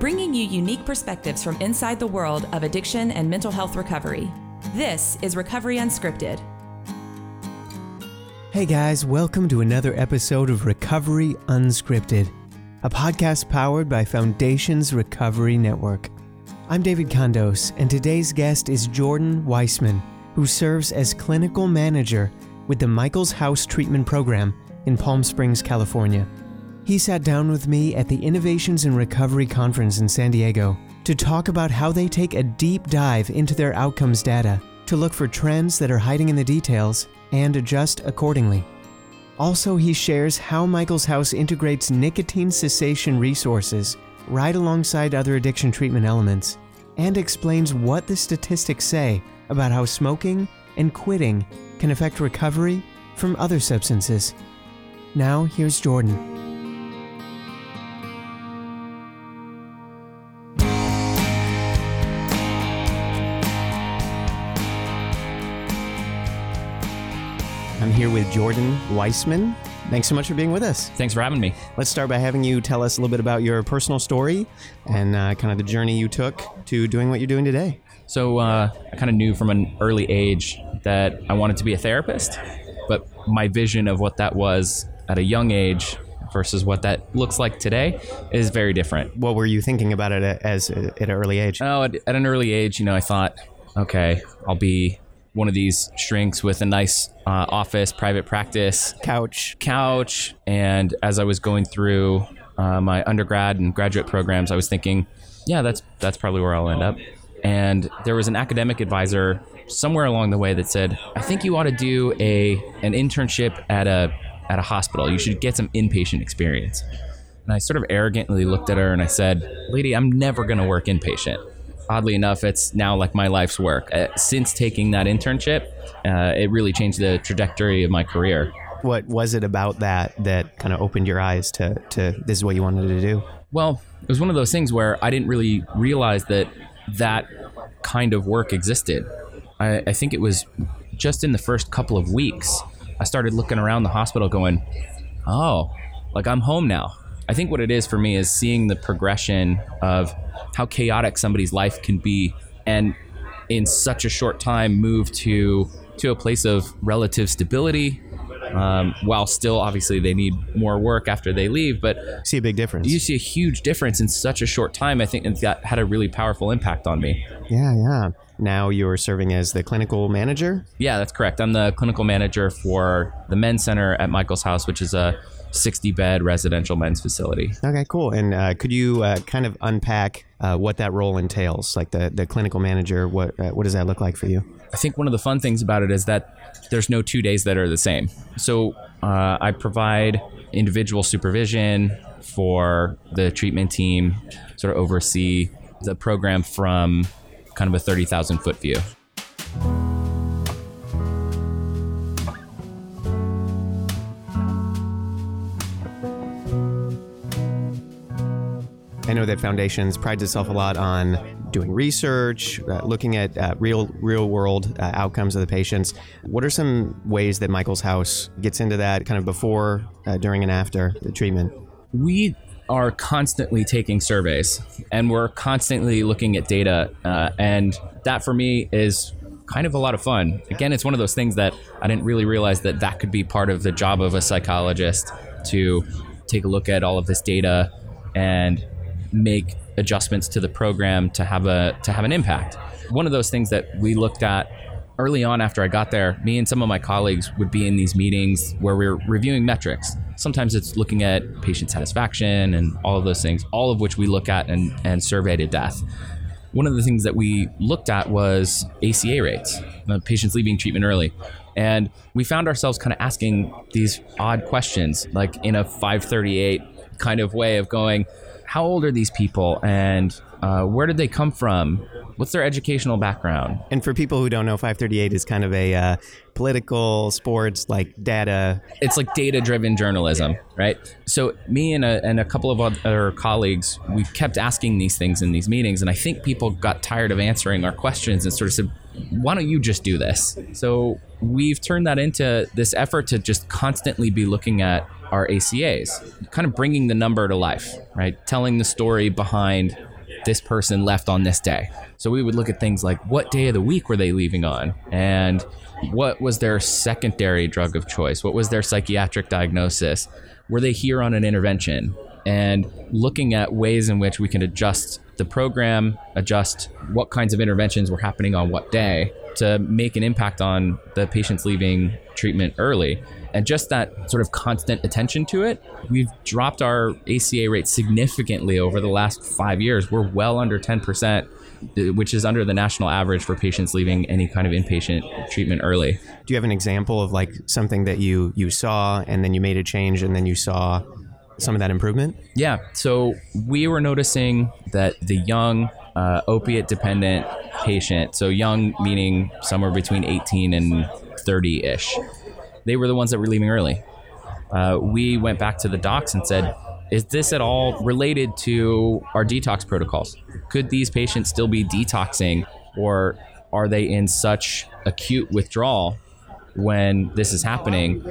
bringing you unique perspectives from inside the world of addiction and mental health recovery. This is Recovery Unscripted. Hey guys, welcome to another episode of Recovery Unscripted, a podcast powered by Foundations Recovery Network. I'm David Condos, and today's guest is Jordan Weissman, who serves as clinical manager with the Michaels House Treatment Program in Palm Springs, California. He sat down with me at the Innovations in Recovery Conference in San Diego to talk about how they take a deep dive into their outcomes data to look for trends that are hiding in the details and adjust accordingly. Also, he shares how Michaels House integrates nicotine cessation resources right alongside other addiction treatment elements and explains what the statistics say about how smoking and quitting can affect recovery from other substances. Now, here's Jordan. Here with Jordan Weissman. Thanks so much for being with us. Thanks for having me. Let's start by having you tell us a little bit about your personal story and uh, kind of the journey you took to doing what you're doing today. So, uh, I kind of knew from an early age that I wanted to be a therapist, but my vision of what that was at a young age versus what that looks like today is very different. What were you thinking about it as at an early age? Oh, at, at an early age, you know, I thought, okay, I'll be one of these shrinks with a nice uh, office, private practice, Couch. couch. And as I was going through uh, my undergrad and graduate programs, I was thinking, yeah, that's that's probably where I'll end up. And there was an academic advisor somewhere along the way that said, I think you ought to do a an internship at a at a hospital. You should get some inpatient experience. And I sort of arrogantly looked at her and I said, Lady, I'm never going to work inpatient. Oddly enough, it's now like my life's work. Uh, since taking that internship, uh, it really changed the trajectory of my career. What was it about that that kind of opened your eyes to, to this is what you wanted to do? Well, it was one of those things where I didn't really realize that that kind of work existed. I, I think it was just in the first couple of weeks, I started looking around the hospital going, oh, like I'm home now. I think what it is for me is seeing the progression of how chaotic somebody's life can be and in such a short time move to to a place of relative stability um, while still obviously they need more work after they leave but See a big difference. you see a huge difference in such a short time i think that had a really powerful impact on me yeah, yeah. Now you're serving as the clinical manager. yeah that's correct i'm the clinical manager for the men's center at michael's house which is a 60 bed residential men's facility Okay, cool. And uh, could you uh, kind of unpack uh, what that role entails, like the, the clinical manager? What uh, what does that look like for you? I think one of the fun things about it is that there's no two days that are the same. So uh, I provide individual supervision for the treatment team, sort of oversee the program from kind of a 30,000 foot view. I know that Foundations prides itself a lot on doing research, uh, looking at uh, real real world uh, outcomes of the patients. What are some ways that Michael's House gets into that, kind of before, uh, during, and after the treatment? we are constantly taking surveys and we're constantly looking at data uh, and that for me is kind of a lot of fun again it's one of those things that i didn't really realize that that could be part of the job of a psychologist to take a look at all of this data and make adjustments to the program to have a to have an impact one of those things that we looked at early on after I got there, me and some of my colleagues would be in these meetings where we are reviewing metrics. Sometimes it's looking at patient satisfaction and all of those things, all of which we look at and, and survey to death. One of the things that we looked at was ACA rates, patients leaving treatment early. And we found ourselves kind of asking these odd questions, like in a 538 kind of way of going, how old are these people and uh, where did they come from? What's their educational background? And for people who don't know, 538 is kind of a uh, political, sports, like data. It's like data driven journalism, right? So, me and a, and a couple of other colleagues, we kept asking these things in these meetings. And I think people got tired of answering our questions and sort of said, why don't you just do this? So, we've turned that into this effort to just constantly be looking at our ACAs, kind of bringing the number to life, right? Telling the story behind this person left on this day. So we would look at things like what day of the week were they leaving on? And what was their secondary drug of choice? What was their psychiatric diagnosis? Were they here on an intervention? And looking at ways in which we can adjust the program, adjust what kinds of interventions were happening on what day to make an impact on the patients leaving treatment early. And just that sort of constant attention to it, we've dropped our ACA rate significantly over the last five years. We're well under 10%, which is under the national average for patients leaving any kind of inpatient treatment early. Do you have an example of like something that you you saw and then you made a change and then you saw some of that improvement? Yeah. So we were noticing that the young uh, opiate dependent patient, so young meaning somewhere between 18 and 30 ish, they were the ones that were leaving early. Uh, we went back to the docs and said, is this at all related to our detox protocols? Could these patients still be detoxing, or are they in such acute withdrawal when this is happening,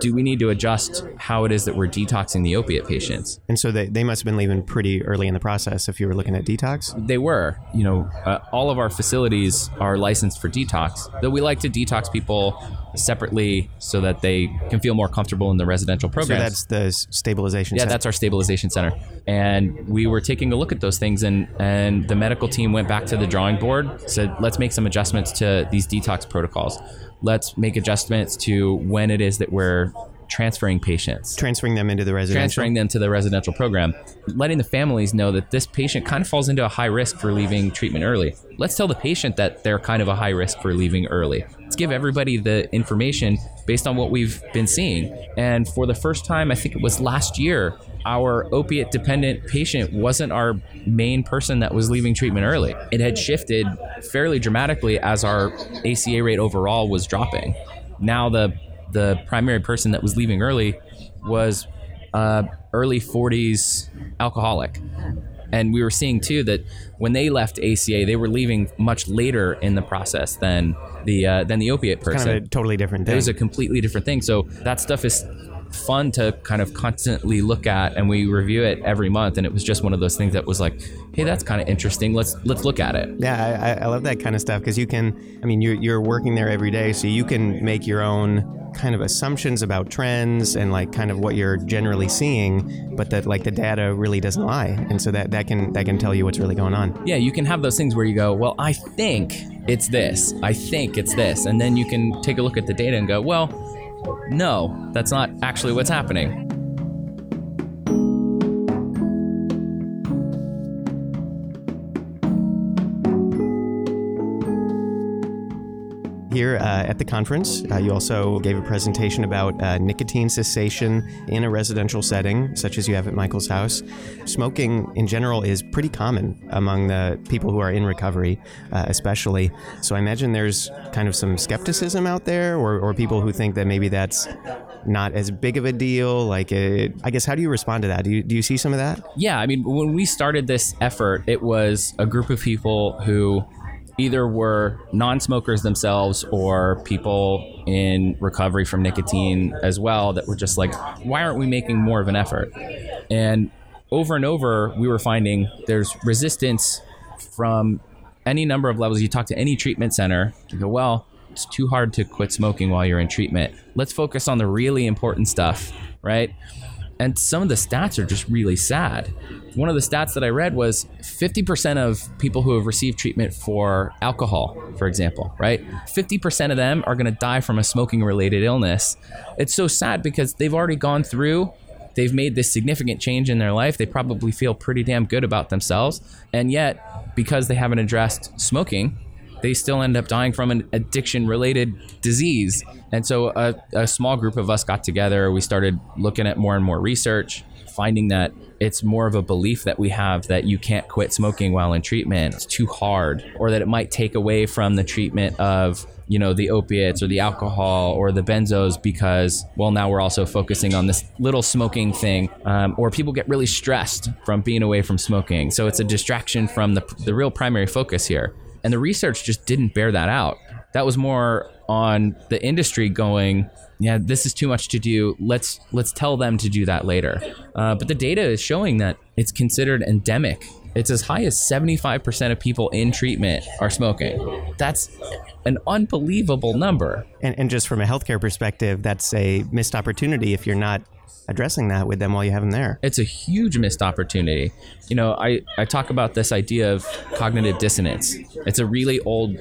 do we need to adjust how it is that we're detoxing the opiate patients? And so they, they must have been leaving pretty early in the process if you were looking at detox? They were. You know, uh, all of our facilities are licensed for detox, though we like to detox people separately so that they can feel more comfortable in the residential program. So that's the stabilization yeah, center. that's our stabilization center. And we were taking a look at those things and and the medical team went back to the drawing board, said, let's make some adjustments to these detox protocols let's make adjustments to when it is that we're transferring patients transferring them into the residential transferring them to the residential program letting the families know that this patient kind of falls into a high risk for leaving treatment early let's tell the patient that they're kind of a high risk for leaving early let's give everybody the information based on what we've been seeing and for the first time i think it was last year our opiate dependent patient wasn't our main person that was leaving treatment early. It had shifted fairly dramatically as our ACA rate overall was dropping. Now the the primary person that was leaving early was uh, early 40s alcoholic. And we were seeing too that when they left ACA, they were leaving much later in the process than the uh, than the opiate person. It's kind of a totally different thing. It was a completely different thing. So that stuff is fun to kind of constantly look at and we review it every month and it was just one of those things that was like hey that's kind of interesting let's let's look at it. Yeah i, I love that kind of stuff because you can i mean you're, you're working there every day so you can make your own kind of assumptions about trends and like kind of what you're generally seeing but that like the data really doesn't lie and so that that can that can tell you what's really going on. Yeah you can have those things where you go well i think it's this i think it's this and then you can take a look at the data and go well no, that's not actually what's happening. Here uh, at the conference, uh, you also gave a presentation about uh, nicotine cessation in a residential setting, such as you have at Michael's house. Smoking in general is pretty common among the people who are in recovery, uh, especially. So I imagine there's kind of some skepticism out there, or, or people who think that maybe that's not as big of a deal. Like, it, I guess, how do you respond to that? Do you, do you see some of that? Yeah, I mean, when we started this effort, it was a group of people who either were non-smokers themselves or people in recovery from nicotine as well that were just like why aren't we making more of an effort? And over and over we were finding there's resistance from any number of levels. You talk to any treatment center you go well it's too hard to quit smoking while you're in treatment. Let's focus on the really important stuff right? And some of the stats are just really sad. One of the stats that I read was 50% of people who have received treatment for alcohol, for example, right? 50% of them are going to die from a smoking related illness. It's so sad because they've already gone through they've made this significant change in their life. They probably feel pretty damn good about themselves. And yet, because they haven't addressed smoking, they still end up dying from an addiction related disease. And so a, a, small group of us got together. We started looking at more and more research, finding that it's more of a belief that we have that you can't quit smoking while in treatment. It's too hard, or that it might take away from the treatment of you know the opiates or the alcohol or the benzos because well now we're also focusing on this little smoking thing um, or people get really stressed from being away from smoking so it's a distraction from the, the real primary focus here and the research just didn't bear that out. That was more on the industry going, yeah, this is too much to do. Let's let's tell them to do that later. Uh, but the data is showing that it's considered endemic. It's as high as 75% of people in treatment are smoking. That's an unbelievable number. And, and just from a healthcare perspective, that's a missed opportunity if you're not addressing that with them while you have them there. It's a huge missed opportunity. You know, I, I talk about this idea of cognitive dissonance. It's a really old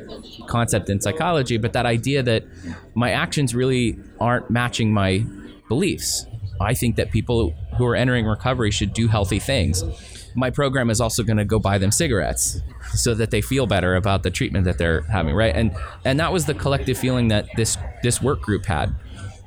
concept in psychology, but that idea that my actions really aren't matching my beliefs. I think that people who are entering recovery should do healthy things. My program is also going to go buy them cigarettes so that they feel better about the treatment that they're having, right? And and that was the collective feeling that this this work group had.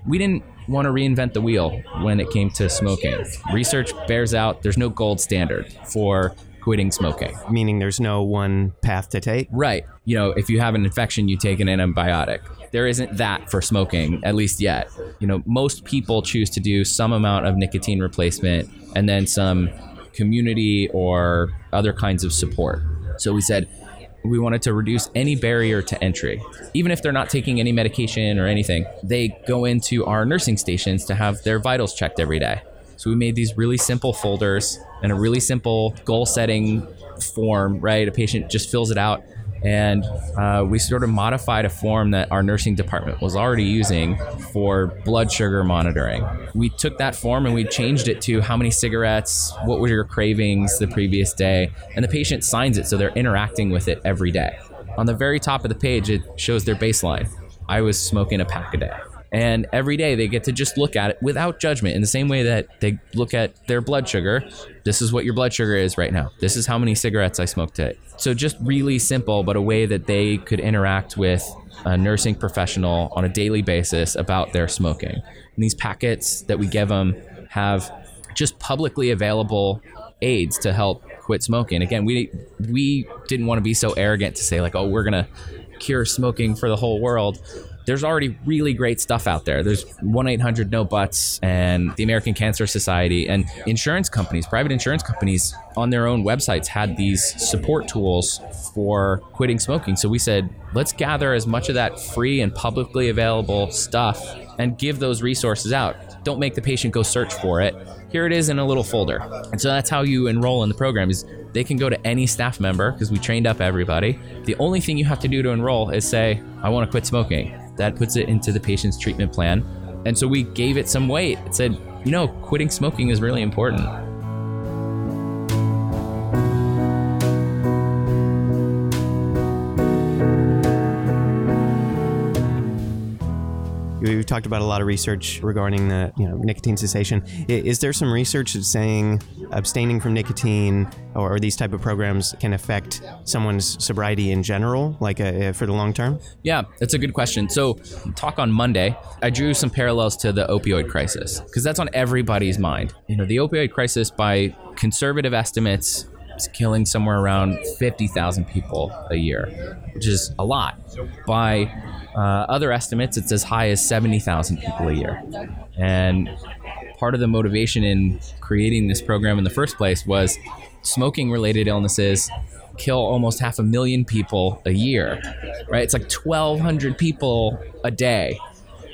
We didn't want to reinvent the wheel when it came to smoking. Research bears out there's no gold standard for quitting smoking. Meaning there's no one path to take? Right. You know, if you have an infection, you take an antibiotic. There isn't that for smoking, at least yet. You know, most people choose to do some amount of nicotine replacement and then some community or other kinds of support. So we said, we wanted to reduce any barrier to entry. Even if they're not taking any medication or anything, they go into our nursing stations to have their vitals checked every day. So we made these really simple folders and a really simple goal setting form, right? A patient just fills it out and uh, we sort of modified a form that our nursing department was already using for blood sugar monitoring. We took that form and we changed it to how many cigarettes, what were your cravings the previous day, and the patient signs it so they're interacting with it every day. On the very top of the page, it shows their baseline. I was smoking a pack a day. And every day they get to just look at it without judgment in the same way that they look at their blood sugar. This is what your blood sugar is right now. This is how many cigarettes I smoked today. So just really simple, but a way that they could interact with a nursing professional on a daily basis about their smoking. And these packets that we give them have just publicly available aids to help quit smoking. Again, we we didn't want to be so arrogant to say like, "Oh, we're going to cure smoking for the whole world." There's already really great stuff out there. There's 1 800 No Butts and the American Cancer Society and insurance companies, private insurance companies on their own websites had these support tools for quitting smoking. So we said, let's gather as much of that free and publicly available stuff and give those resources out. Don't make the patient go search for it. Here it is in a little folder. And so that's how you enroll in the program is they can go to any staff member because we trained up everybody. The only thing you have to do to enroll is say, I want to quit smoking that puts it into the patient's treatment plan. And so we gave it some weight. It said, you know, quitting smoking is really important. We've talked about a lot of research regarding the you know nicotine cessation. Is there some research that's saying abstaining from nicotine or, these type of programs can affect someone's sobriety in general, like uh, for the long term? Yeah, that's a good question. So, talk on Monday, I drew some parallels to the opioid crisis because that's on everybody's mind. You know, the opioid crisis, by conservative estimates, killing somewhere around 50,000 people a year, which is a lot. By uh, other estimates, it's as high as 70,000 people a year. And part of the motivation in creating this program in the first place was smoking related illnesses kill almost half a million people a year, right? It's like 1,200 people a day.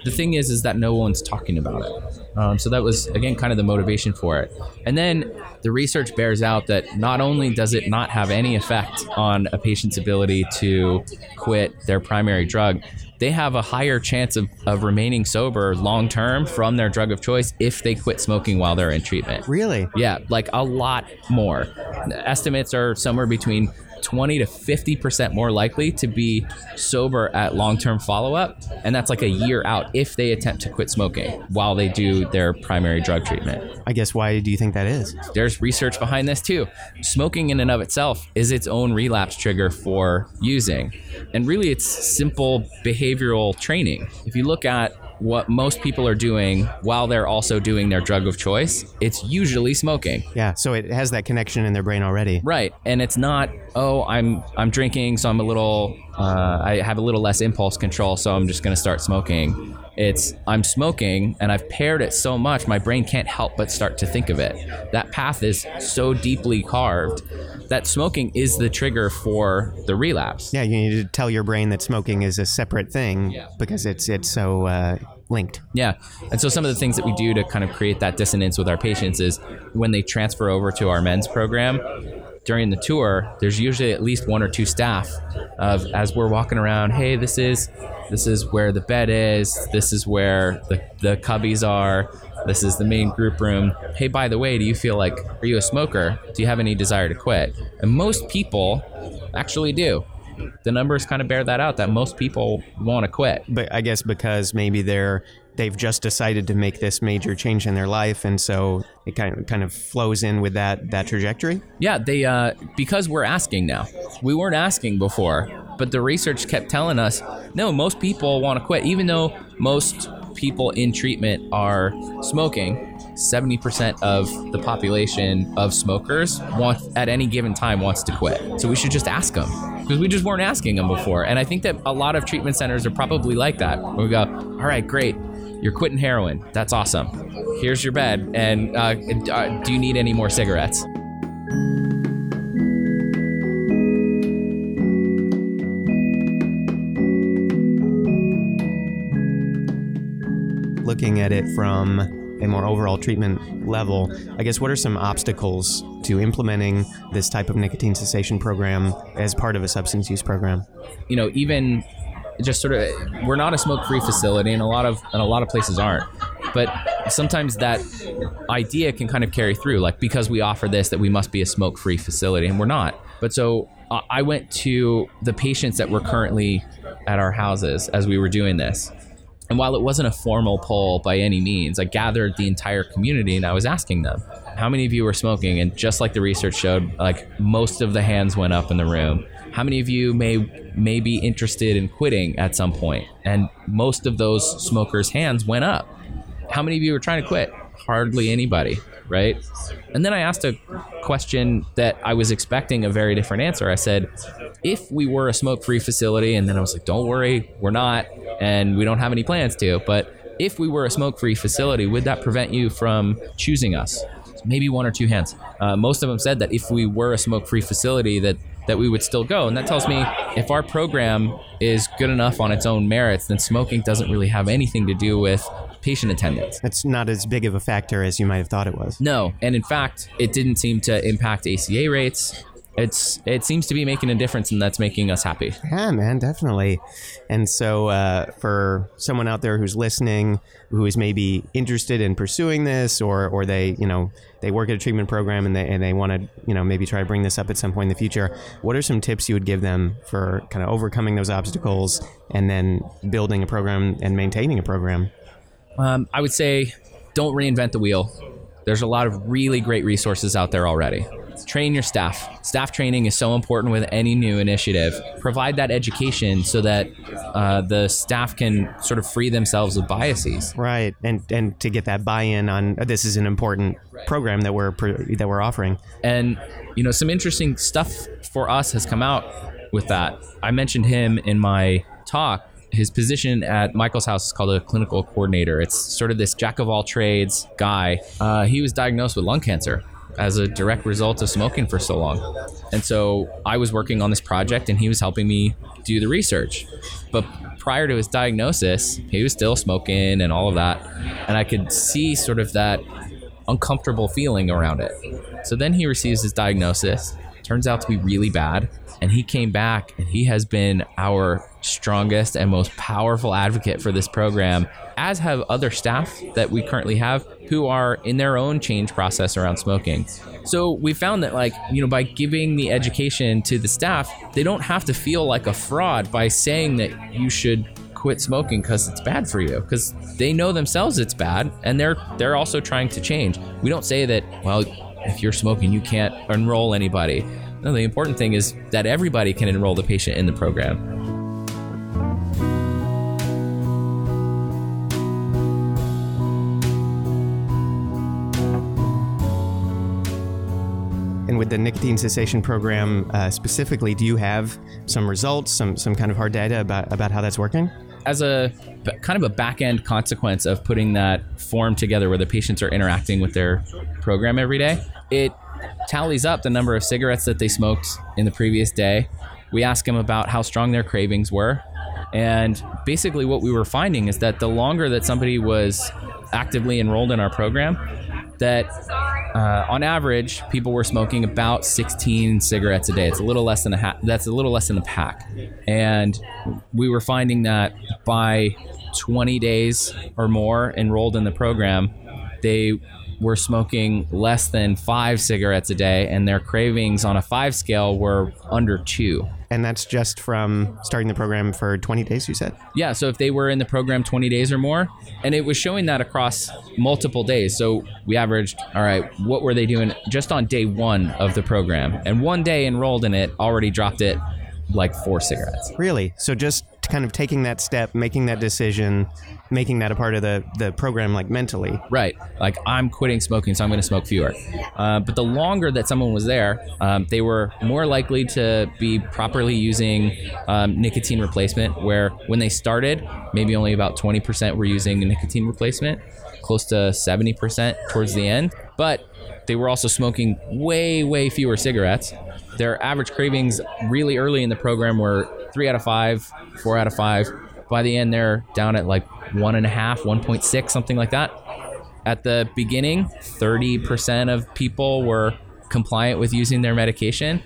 The thing is, is that no one's talking about it. Um, so that was again kind of the motivation for it. And then the research bears out that not only does it not have any effect on a patient's ability to quit their primary drug, they have a higher chance of, of remaining sober long term from their drug of choice if they quit smoking while they're in treatment. Really? Yeah, like a lot more. Estimates are somewhere between 20 to 50% more likely to be sober at long term follow up. And that's like a year out if they attempt to quit smoking while they do their primary drug treatment. I guess why do you think that is? There's research behind this too. Smoking in and of itself is its own relapse trigger for using. And really, it's simple behavioral training. If you look at what most people are doing while they're also doing their drug of choice, it's usually smoking. Yeah, so it has that connection in their brain already. Right. And it's not, oh, I'm I'm drinking, so I'm a little uh, I have a little less impulse control, so I'm just going to start smoking. It's I'm smoking and I've paired it so much, my brain can't help but start to think of it. That path is so deeply carved that smoking is the trigger for the relapse. Yeah, you need to tell your brain that smoking is a separate thing Yeah. because it's it's so uh, linked. Yeah. And so some of the things that we do to kind of create that dissonance with our patients is when they transfer over to our men's program during the tour, there's usually at least one or two staff of as we're walking around, hey, this is this is where the bed is, this is where the, the cubbies are, this is the main group room. Hey, by the way, do you feel like are you a smoker? Do you have any desire to quit? And most people actually do. The numbers kind of bear that out that most people want to quit. But I guess because maybe they're they've just decided to make this major change in their life, and so it kind of kind of flows in with that that trajectory. Yeah, they uh, because we're asking now. We weren't asking before, but the research kept telling us no. Most people want to quit, even though most people in treatment are smoking. Seventy percent of the population of smokers want at any given time wants to quit. So we should just ask them because we just weren't asking them before. And I think that a lot of treatment centers are probably like that. We go, all right, great. You're quitting heroin. That's awesome. Here's your bed. And uh, uh, do you need any more cigarettes? Looking at it from a more overall treatment level, I guess what are some obstacles to implementing this type of nicotine cessation program as part of a substance use program? you know, even just sort of, we're not a smoke-free facility, and a lot of and a lot of places aren't. But sometimes that idea can kind of carry through, like because we offer this, that we must be a smoke-free facility, and we're not. But so uh, I went to the patients that were currently at our houses as we were doing this. And while it wasn't a formal poll by any means, I gathered the entire community and I was asking them, how many of you were smoking? And just like the research showed, like most of the hands went up in the room. How many of you may may be interested in quitting at some point? And most of those smokers' hands went up. How many of you were trying to quit? Hardly anybody, right? And then I asked a question that I was expecting a very different answer. I said, if we were a smoke free facility, and then I was like, don't worry, we're not, and we don't have any plans to, but if we were a smoke free facility, would that prevent you from choosing us? Maybe one or two hands. Uh, most of them said that if we were a smoke free facility, that that we would still go. And that tells me if our program is good enough on its own merits, then smoking doesn't really have anything to do with patient attendance. It's not as big of a factor as you might have thought it was. No, and in fact, it didn't seem to impact ACA rates. It's it seems to be making a difference, and that's making us happy. Yeah, man, definitely. And so, uh, for someone out there who's listening, who is maybe interested in pursuing this, or or they, you know, they work at a treatment program and they and they want to, you know, maybe try to bring this up at some point in the future. What are some tips you would give them for kind of overcoming those obstacles and then building a program and maintaining a program? Um, I would say, don't reinvent the wheel. There's a lot of really great resources out there already. Train your staff. Staff training is so important with any new initiative. Provide that education so that uh, the staff can sort of free themselves of biases. Right, and and to get that buy-in on uh, this is an important program that we're that we're offering. And you know, some interesting stuff for us has come out with that. I mentioned him in my talk. His position at Michael's house is called a clinical coordinator. It's sort of this jack of all trades guy. Uh, he was diagnosed with lung cancer as a direct result of smoking for so long. And so I was working on this project and he was helping me do the research. But prior to his diagnosis, he was still smoking and all of that. And I could see sort of that uncomfortable feeling around it. So then he receives his diagnosis. Turns out to be really bad. And he came back and he has been our strongest and most powerful advocate for this program, as have other staff that we currently have who are in their own change process around smoking. So we found that, like, you know, by giving the education to the staff, they don't have to feel like a fraud by saying that you should quit smoking because it's bad for you because they know themselves it's bad and they're they're also trying to change we don't say that well if you're smoking you can't enroll anybody no the important thing is that everybody can enroll the patient in the program And with the nicotine cessation program uh, specifically, do you have some results, some some kind of hard data about about how that's working? As a kind of a back end consequence of putting that form together, where the patients are interacting with their program every day, it tallies up the number of cigarettes that they smoked in the previous day. We ask them about how strong their cravings were. And basically, what we were finding is that the longer that somebody was actively enrolled in our program, that uh, on average, people were smoking about 16 cigarettes a day. It's a little less than a ha- that's a little less than a pack, and we were finding that by 20 days or more enrolled in the program, they were smoking less than five cigarettes a day, and their cravings on a five scale were under two. And that's just from starting the program for 20 days, you said? Yeah, so if they were in the program 20 days or more, and it was showing that across multiple days. So we averaged, all right, what were they doing just on day one of the program? And one day enrolled in it already dropped it like four cigarettes. Really? So just kind of taking that step, making that decision, making that a part of the, the program, like mentally. Right. Like I'm quitting smoking, so I'm going to smoke fewer. Uh, but the longer that someone was there, um, they were more likely to be properly using um, nicotine replacement. Where when they started, maybe only about 20% were using nicotine replacement, close to 70% towards the end. But they were also smoking way, way fewer cigarettes. Their average cravings really early in the program were three out of five, four out of five. By the end, they're down at like one and a half, 1.6, something like that. At the beginning, 30% of people were compliant with using their medication.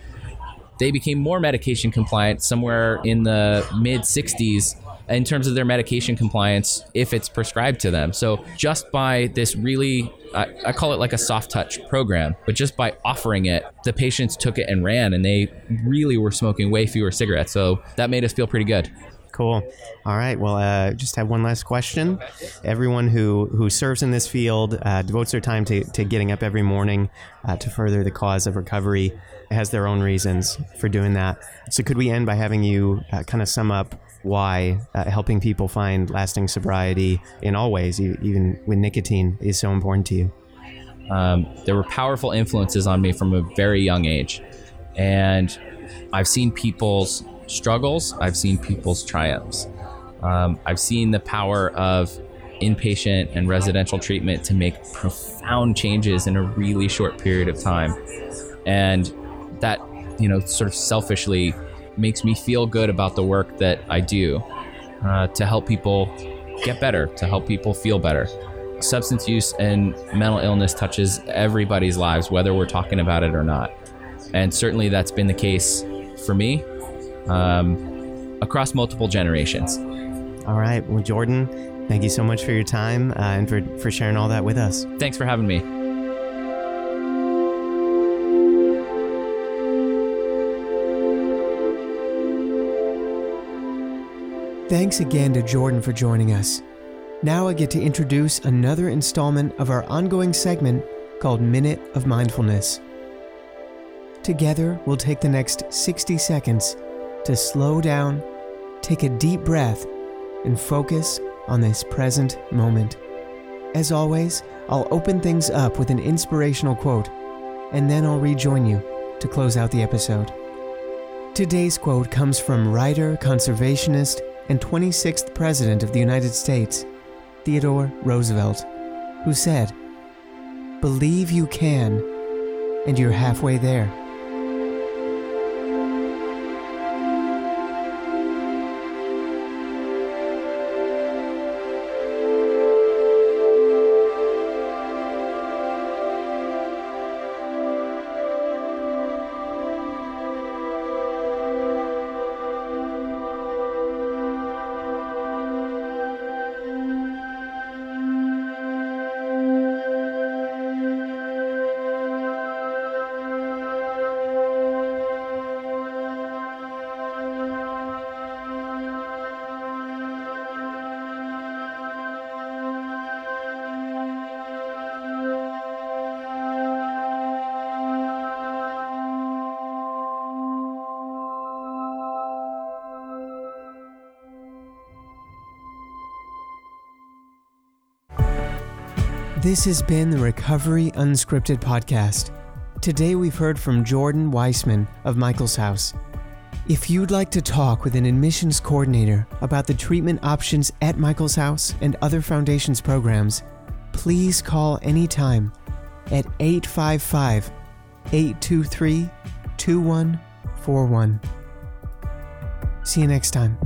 They became more medication compliant somewhere in the mid 60s in terms of their medication compliance if it's prescribed to them. So just by this really, I, I, call it like a soft touch program, but just by offering it, the patients took it and ran and they really were smoking way fewer cigarettes. So that made us feel pretty good. Cool. All right. Well, uh, just have one last question. Everyone who, who serves in this field uh, devotes their time to, to getting up every morning uh, to further the cause of recovery. has their own reasons for doing that. So, could we end by having you uh, kind of sum up why uh, helping people find lasting sobriety in all ways, even with nicotine is so important to you? Um, there were powerful influences on me from a very young age. And I've seen people's struggles, I've seen people's triumphs. Um, I've seen the power of inpatient and residential treatment to make profound changes in a really short period of time. And that, you know, sort of selfishly makes me feel good about the work that I do uh, to help people get better, to help people feel better. Substance use and mental illness touches everybody's lives, whether we're talking about it or not. And certainly that's been the case for me um, across multiple generations. All right. Well, Jordan, thank you so much for your time uh, and for, for sharing all that with us. Thanks for having me. Thanks again to Jordan for joining us. Now I get to introduce another installment of our ongoing segment called Minute of Mindfulness. Together, we'll take the next 60 seconds to slow down, take a deep breath, and focus on this present moment. As always, I'll open things up with an inspirational quote, and then I'll rejoin you to close out the episode. Today's quote comes from writer, conservationist, and 26th President of the United States, Theodore Roosevelt, who said, Believe you can, and you're halfway there. This has been the Recovery Unscripted podcast. Today we've heard from Jordan Weissman of Michael's House. If you'd like to talk with an admissions coordinator about the treatment options at Michael's House and other Foundation's programs, please call anytime at 855 823 2141. See you next time.